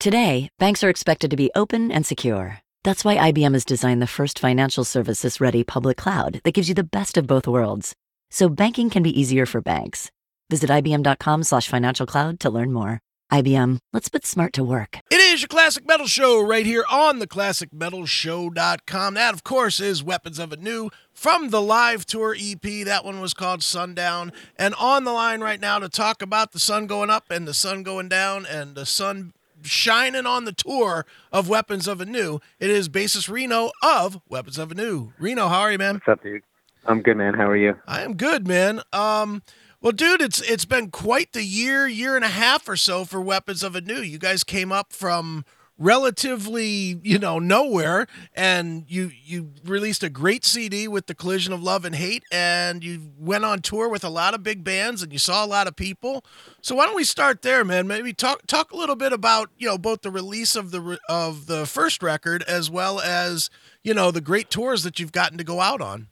Today, banks are expected to be open and secure. That's why IBM has designed the first financial services ready public cloud that gives you the best of both worlds. So banking can be easier for banks. Visit IBM.com slash financial cloud to learn more. IBM, let's put smart to work. It is your Classic Metal Show right here on the ClassicMetalShow.com. That, of course, is Weapons of Anew from the live tour EP. That one was called Sundown. And on the line right now to talk about the sun going up and the sun going down and the sun shining on the tour of Weapons of Anew. it is bassist Reno of Weapons of Anew. Reno, how are you, man? What's up, dude? I'm good, man. How are you? I am good, man. Um, well, dude, it's it's been quite the year, year and a half or so for Weapons of Anew. You guys came up from relatively, you know, nowhere, and you you released a great CD with the Collision of Love and Hate, and you went on tour with a lot of big bands, and you saw a lot of people. So why don't we start there, man? Maybe talk talk a little bit about you know both the release of the of the first record as well as you know the great tours that you've gotten to go out on.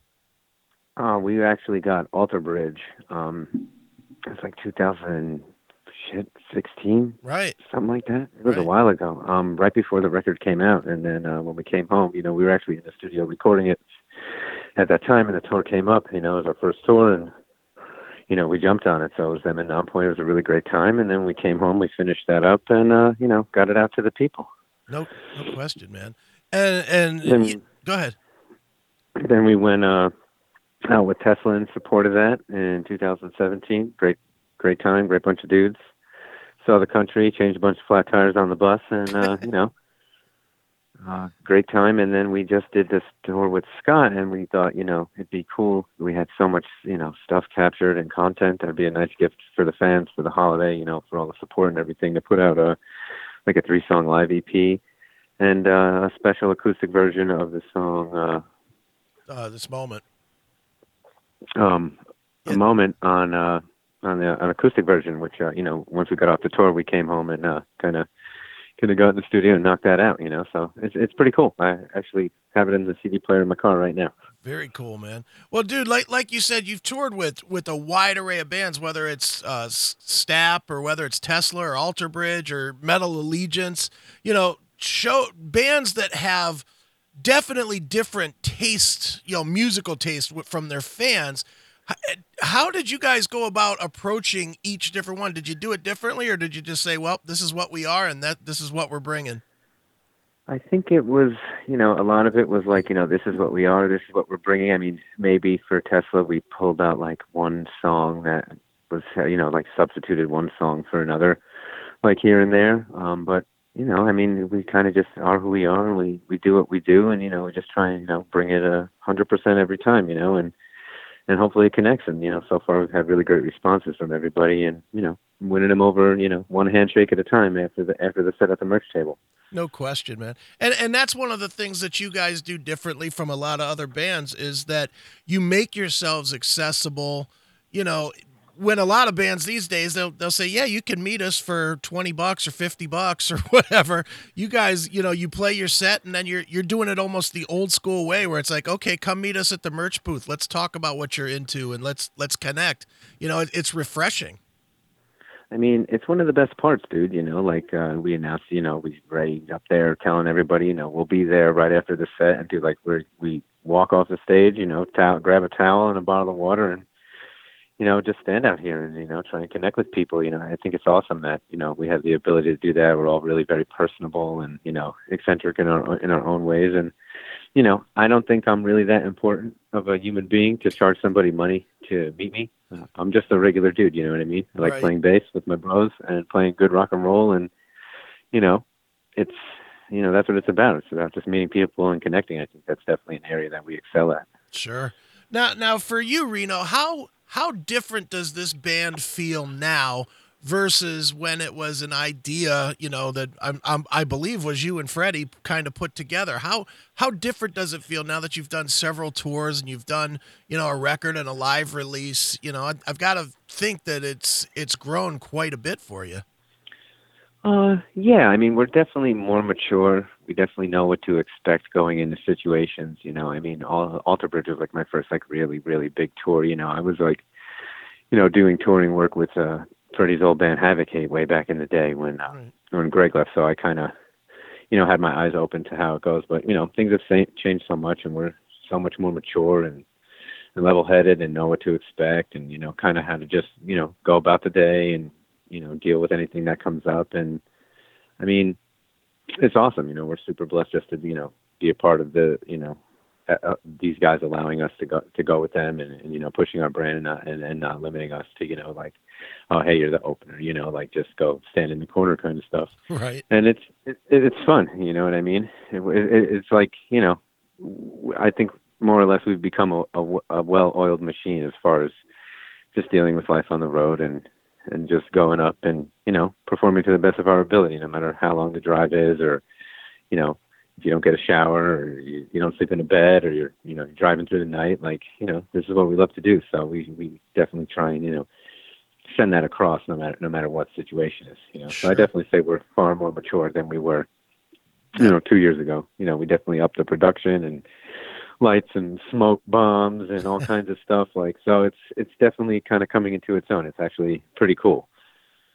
Uh, we actually got Alter Bridge. Um, it's like 2016, right? Something like that. It was right. a while ago. Um, right before the record came out, and then uh, when we came home, you know, we were actually in the studio recording it at that time, and the tour came up. You know, it was our first tour, and you know, we jumped on it. So it was them in Nonpoint. It was a really great time, and then we came home, we finished that up, and uh, you know, got it out to the people. No, no question, man. And and then, go ahead. Then we went. uh out with Tesla in support of that in 2017. Great, great time, great bunch of dudes. Saw the country, changed a bunch of flat tires on the bus, and uh, you know, uh, great time. And then we just did this tour with Scott, and we thought, you know, it'd be cool. We had so much, you know, stuff captured and content. That'd be a nice gift for the fans for the holiday, you know, for all the support and everything. To put out a like a three song live EP and uh, a special acoustic version of the song. Uh, uh, this moment um, a moment on uh, on the an acoustic version, which uh, you know once we got off the tour, we came home and uh, kind of kind of got in the studio and knocked that out. You know, so it's it's pretty cool. I actually have it in the CD player in my car right now. Very cool, man. Well, dude, like like you said, you've toured with with a wide array of bands, whether it's uh, Stapp or whether it's Tesla or Alter Bridge or Metal Allegiance. You know, show bands that have definitely different taste, you know, musical taste from their fans. How did you guys go about approaching each different one? Did you do it differently, or did you just say, "Well, this is what we are, and that this is what we're bringing"? I think it was, you know, a lot of it was like, you know, this is what we are, this is what we're bringing. I mean, maybe for Tesla, we pulled out like one song that was, you know, like substituted one song for another, like here and there. Um, but you know, I mean, we kind of just are who we are, and we we do what we do, and you know, we just try and you know bring it a hundred percent every time, you know, and and hopefully it connects. And you know, so far we've had really great responses from everybody, and you know, winning them over, you know, one handshake at a time after the after the set at the merch table. No question, man. And and that's one of the things that you guys do differently from a lot of other bands is that you make yourselves accessible. You know, when a lot of bands these days they'll they'll say, "Yeah, you can meet us for 20 bucks or 50 bucks or whatever." You guys, you know, you play your set and then you're you're doing it almost the old school way where it's like, "Okay, come meet us at the merch booth. Let's talk about what you're into and let's let's connect." You know, it, it's refreshing. I mean, it's one of the best parts, dude. You know, like uh, we announced, you know, we right up there telling everybody, you know, we'll be there right after the set and do like we we walk off the stage, you know, towel, grab a towel and a bottle of water and you know, just stand out here and, you know, try and connect with people. You know, I think it's awesome that, you know, we have the ability to do that. We're all really very personable and, you know, eccentric in our, in our own ways. And, you know, I don't think I'm really that important of a human being to charge somebody money to meet me. Uh, I'm just a regular dude. You know what I mean? I like Right. playing bass with my bros and playing good rock and roll. And, you know, it's, you know, that's what it's about. It's about just meeting people and connecting. I think that's definitely an area that we excel at. Sure. Now, now for you, Reno, how how different does this band feel now versus when it was an idea, you know, that I'm, I'm, I believe was you and Freddie kind of put together? How how different does it feel now that you've done several tours and you've done, you know, a record and a live release? You know, I, I've got to think that it's it's grown quite a bit for you. Uh, yeah. I mean, we're definitely more mature. We definitely know what to expect going into situations. You know, I mean, all, Alter Bridge was like my first like really really big tour. You know, I was like, you know, doing touring work with uh Freddie's old band Havochate way back in the day when uh, Right. when Greg left, so I kind of, you know, had my eyes open to how it goes. But you know, things have sa- changed so much, and we're so much more mature and and level-headed, and know what to expect, and you know, kind of how to just you know go about the day and you know deal with anything that comes up. And I mean, it's awesome. You know, we're super blessed just to you know be a part of the you know uh, uh, these guys allowing us to go to go with them and, and you know pushing our brand and not and, and not limiting us to you know like oh hey you're the opener you know like just go stand in the corner kind of stuff right and it's it, it's fun you know what i mean it, it, it's like you know i think more or less we've become a, a, a well-oiled machine as far as just dealing with life on the road and and just going up and you know performing to the best of our ability no matter how long the drive is or you know if you don't get a shower or you, you don't sleep in a bed or you're you know you're driving through the night like you know this is what we love to do. So we we definitely try and you know send that across no matter no matter what situation is you know. Sure. so i definitely say we're far more mature than we were you know two years ago. You know we definitely upped the production and lights and smoke bombs and all kinds of stuff like so it's it's definitely kind of coming into its own it's actually pretty cool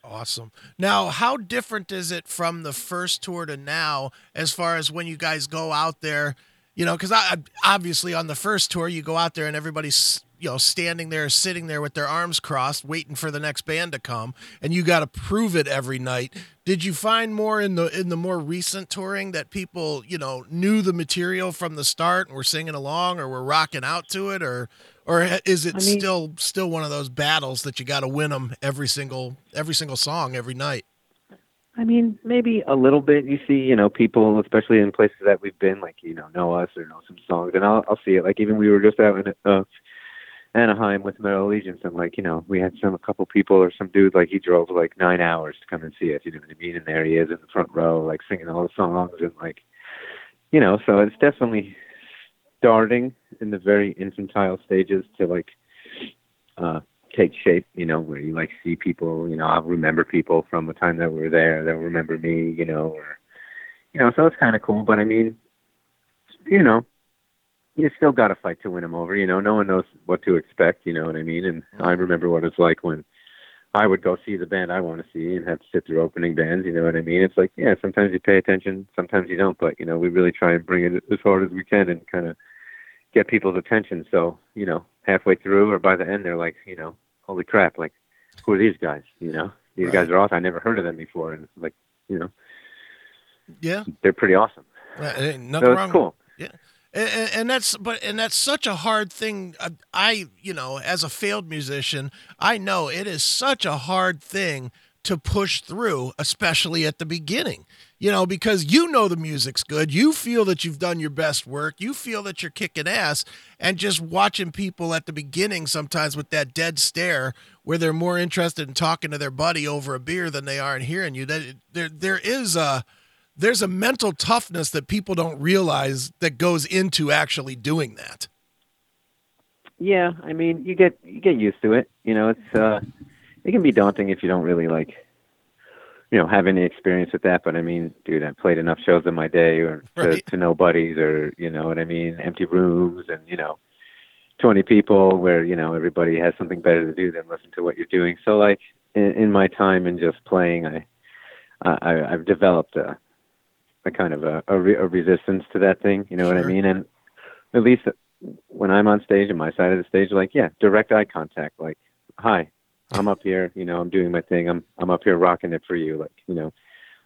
Awesome. Now, how different is it from the first tour to now as far as when you guys go out there? You know, because I obviously on the first tour you go out there and everybody's you know standing there, sitting there with their arms crossed, waiting for the next band to come, and you got to prove it every night. Did you find more in the in the more recent touring that people you know knew the material from the start and were singing along or were rocking out to it, or or is it I mean- still still one of those battles that you got to win them every single every single song every night? I mean, maybe a little bit. You see, you know, people, especially in places that we've been, like you know, know us or know some songs, and I'll I'll see it. Like even we were just out in uh, Anaheim with Metal Allegiance, and like you know, we had some a couple people or some dude like he drove like nine hours to come and see us. You know what I mean? And there he is in the front row, like singing all the songs, and like, you know, so it's definitely starting in the very infantile stages to like uh take shape, you know, where you like see people, you know, I'll remember people from the time that we were there, they'll remember me, you know, or you know, so it's kind of cool, but I mean, you know, you still got to fight to win them over, you know, no one knows what to expect, you know what I mean? And I remember what it's like when I would go see the band I want to see and have to sit through opening bands, you know what I mean? It's like, yeah, sometimes you pay attention, sometimes you don't, but you know, we really try and bring it as hard as we can and kind of get people's attention. So, you know, halfway through or by the end, they're like, you know, holy crap, like, who are these guys? You know, these Right. guys are awesome. I never heard of them before. And like, you know, Yeah, they're pretty awesome. Ain't nothing So wrong. cool. And, and, and that's but and that's such a hard thing. I you know as a failed musician, I know it is such a hard thing to push through, especially at the beginning. You know because you know the music's good, you feel that you've done your best work, you feel that you're kicking ass, and just watching people at the beginning sometimes with that dead stare where they're more interested in talking to their buddy over a beer than they are in hearing you. That there there is a there's a mental toughness that people don't realize that goes into actually doing that. Yeah, I mean, you get you get used to it. You know, it's uh, it can be daunting if you don't really like, you know, have any experience with that. But I mean, dude, I played enough shows in my day, or to, Right. to no buddies, or you know what I mean, empty rooms, and you know, twenty people where you know everybody has something better to do than listen to what you're doing. So like in, in my time in just playing, I, I I've developed a a kind of a a, re- a resistance to that thing. You know what I mean? And at least when I'm on stage and my side of the stage, like yeah, direct eye contact. Like, hi, I'm up here. You know, I'm doing my thing. I'm I'm up here rocking it for you. Like, you know,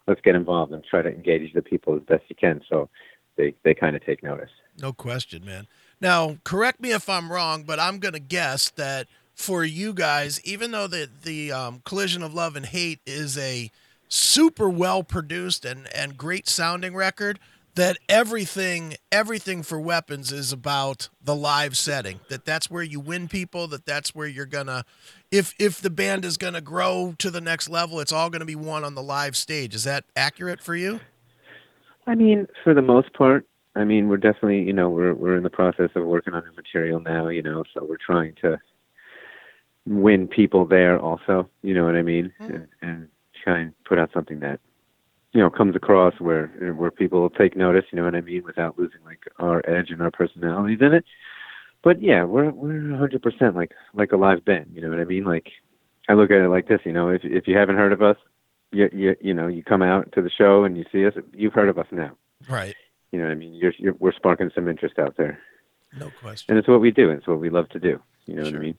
let's get involved and try to engage the people as best you can. So they they kind of take notice. No question, man. Now, correct me if I'm wrong, but I'm going to guess that for you guys, even though the the um, collision of love and hate is a super well produced and and great sounding record, that everything everything for weapons is about the live setting. That that's where you win people. That that's where you're gonna, if if the band is gonna grow to the next level, it's all gonna be won on the live stage. Is that accurate for you? I mean, for the most part, I mean, we're definitely, you know, we're we're in the process of working on new material now, you know, so we're trying to win people there also, you know what I mean, Mhm. and, and try and put out something that you know comes across where where people will take notice, you know what I mean, without losing like our edge and our personalities in it. But yeah, we're we're 100% like like a live band, you know what I mean? Like I look at it like this, you know, if if you haven't heard of us, you, you you know you come out to the show and you see us, you've heard of us now. Right. You know what I mean? You're, you're we're sparking some interest out there, No question. and it's what we do. It's what we love to do. You know Sure. what I mean?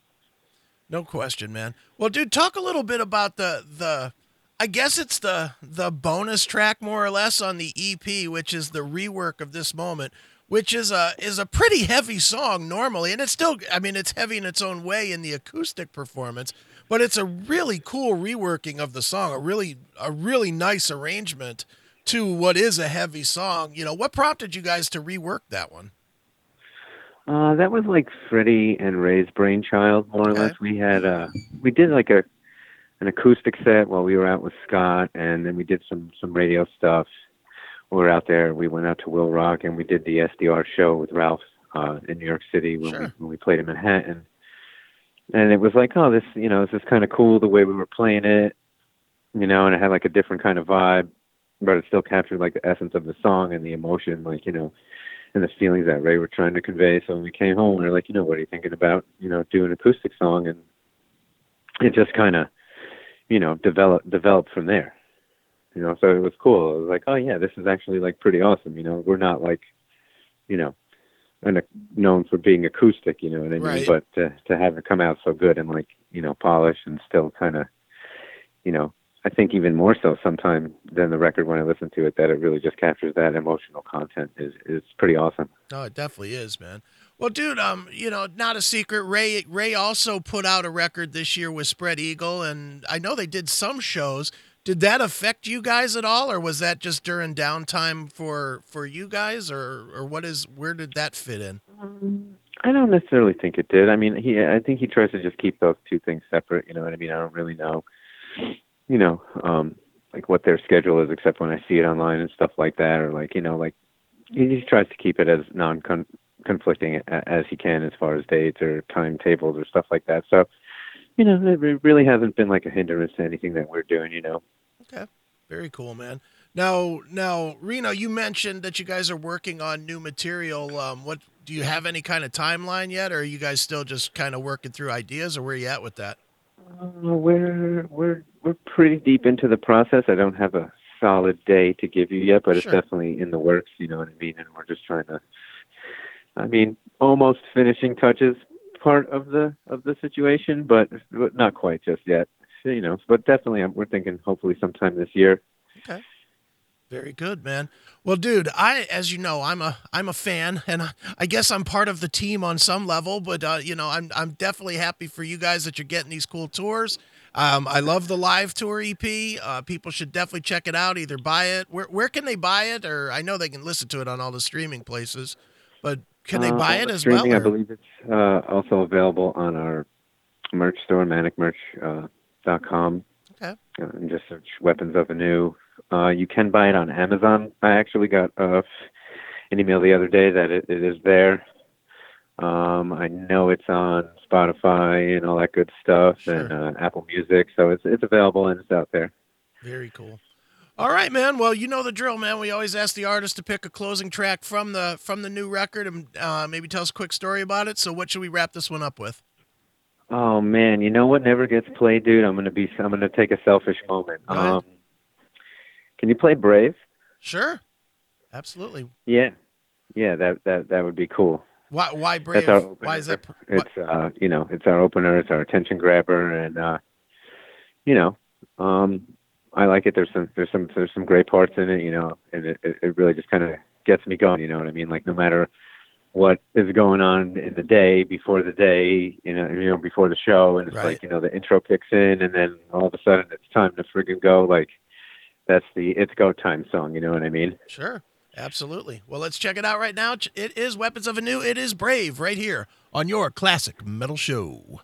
No question, man. Well, dude, talk a little bit about the the I guess it's the the bonus track more or less on the EP, which is the rework of this moment, which is a is a pretty heavy song normally, and it's still I mean it's heavy in its own way in the acoustic performance, but it's a really cool reworking of the song, a really a really nice arrangement to what is a heavy song. You know, what prompted you guys to rework that one? Uh, that was like Freddie and Ray's brainchild, more or less. We had uh, we did like a an acoustic set while we were out with Scott, and then we did some some radio stuff. We were out there. We went out to Will Rock, and we did the SDR show with Ralph uh, in New York City when we when we played in Manhattan. And it was like, oh, this you know, this is kind of cool the way we were playing it, you know, and it had like a different kind of vibe, but it still captured like the essence of the song and the emotion, like you know and the feelings that Ray were trying to convey. So when we came home, we were like, you know, what are you thinking about, you know, doing an acoustic song? And it just kind of, you know, develop developed from there. You know, so it was cool. It was like, oh yeah, this is actually like pretty awesome. You know, we're not like, you know, and known for being acoustic. You know what I mean? Right. But to to have it come out so good and like, you know, polished and still kind of, you know, I think even more so sometime than the record when I listen to it that it really just captures that emotional content is is pretty awesome. No, it definitely is, man. Well, dude, um, you know, not a secret. Ray Ray also put out a record this year with Spread Eagle, and I know they did some shows. Did that affect you guys at all, or was that just during downtime for for you guys, or or what is where did that fit in? I don't necessarily think it did. I mean, he I think he tries to just keep those two things separate, you know what I mean? I don't really know you know, um like what their schedule is except when I see it online and stuff like that or like, you know, like he just tries to keep it as non conflicting as he can as far as dates or timetables or stuff like that. So, you know, it really hasn't been like a hindrance to anything that we're doing, you know. Okay, very cool, man. Now, now, Reno, you mentioned that you guys are working on new material. Um, what do you have any kind of timeline yet, or are you guys still just kind of working through ideas, or where are you at with that? Uh, we're we're we're pretty deep into the process. I don't have a solid day to give you yet, but Sure. it's definitely in the works. You know what I mean? And we're just trying to. I mean, almost finishing touches part of the of the situation, but, not quite just yet. You know, but definitely, I'm, we're thinking hopefully sometime this year. Okay. Very good, man. Well, dude, I, as you know, I'm a, I'm a fan, and I, I guess I'm part of the team on some level. But uh, you know, I'm, I'm definitely happy for you guys that you're getting these cool tours. Um, I love the live tour EP. Uh, people should definitely check it out. Either buy it. Where, where can they buy it? Or I know they can listen to it on all the streaming places, but can they Uh, buy it as well? streaming, I believe it's uh, also available on our merch store, manicmerch.com. Uh. Okay. And just search Weapons of Anew. Uh, you can buy it on Amazon. I actually got uh, an email the other day that it, it is there. Um, I know it's on Spotify and all that good stuff, and uh, Apple Music, so it's it's available and it's out there. Very cool. All right, man. Well, you know the drill, man. We always ask the artist to pick a closing track from the from the new record and uh, maybe tell us a quick story about it. So, what should we wrap this one up with? Oh man, you know what never gets played, dude? I'm gonna be I'm gonna take a selfish moment. Um, can you play Brave? Sure, absolutely. Yeah, yeah, that that that would be cool. Why why brave? Why is that? It's uh, you know, it's our opener, it's our attention grabber, and uh, you know, um, I like it. There's some there's some there's some great parts in it, you know, and it it really just kind of gets me going. You know what I mean? Like no matter what is going on in the day before the day, you know, you know, before the show, and it's Right. like you know the intro kicks in, and then all of a sudden it's time to friggin' go. Like that's the it's go time song. You know what I mean? Sure, absolutely. Well, let's check it out right now. It is Weapons of Anew. It is Brave right here on your classic metal show.